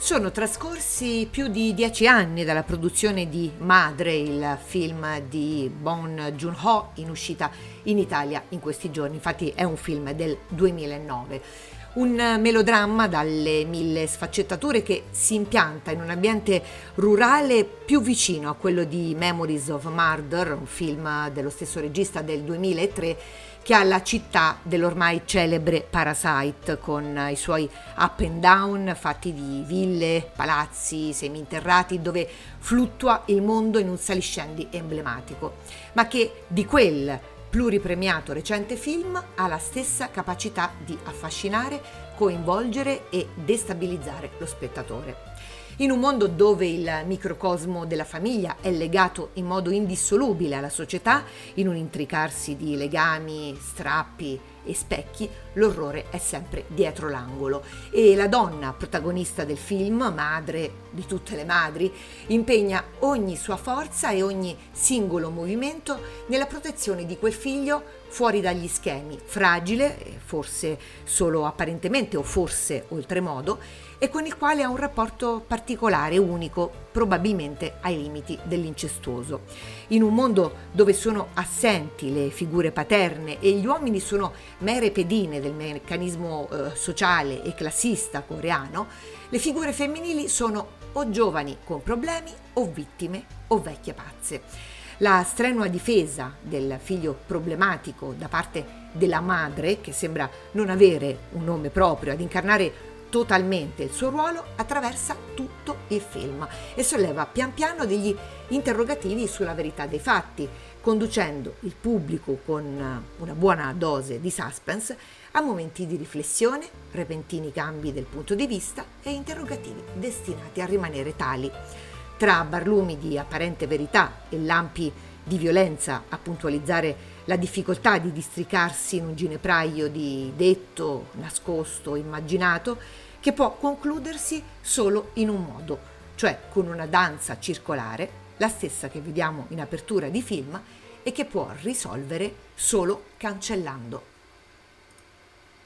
Sono trascorsi più di dieci anni dalla produzione di Madre, il film di Bon Joon-ho in uscita in Italia in questi giorni, infatti è un film del 2009. Un melodramma dalle mille sfaccettature che si impianta in un ambiente rurale più vicino a quello di Memories of Murder, un film dello stesso regista del 2003 che ha la città dell'ormai celebre Parasite con i suoi up and down fatti di ville, palazzi, seminterrati dove fluttua il mondo in un saliscendi emblematico, ma che di quel pluripremiato recente film ha la stessa capacità di affascinare, coinvolgere e destabilizzare lo spettatore. In un mondo dove il microcosmo della famiglia è legato in modo indissolubile alla società, in un intricarsi di legami, strappi e specchi, l'orrore è sempre dietro l'angolo e la donna protagonista del film, madre di tutte le madri, impegna ogni sua forza e ogni singolo movimento nella protezione di quel figlio fuori dagli schemi, fragile, forse solo apparentemente o forse oltremodo, e con il quale ha un rapporto particolare, unico, probabilmente ai limiti dell'incestuoso. In un mondo dove sono assenti le figure paterne e gli uomini sono mere pedine del meccanismo eh, sociale e classista coreano, le figure femminili sono o giovani con problemi o vittime o vecchie pazze. La strenua difesa del figlio problematico da parte della madre, che sembra non avere un nome proprio, ad incarnare totalmente il suo ruolo attraversa tutto il film e solleva pian piano degli interrogativi sulla verità dei fatti, conducendo il pubblico con una buona dose di suspense a momenti di riflessione, repentini cambi del punto di vista e interrogativi destinati a rimanere tali. Tra barlumi di apparente verità e lampi di violenza a puntualizzare la difficoltà di districarsi in un ginepraio di detto, nascosto, immaginato, che può concludersi solo in un modo, cioè con una danza circolare, la stessa che vediamo in apertura di film, e che può risolvere solo cancellando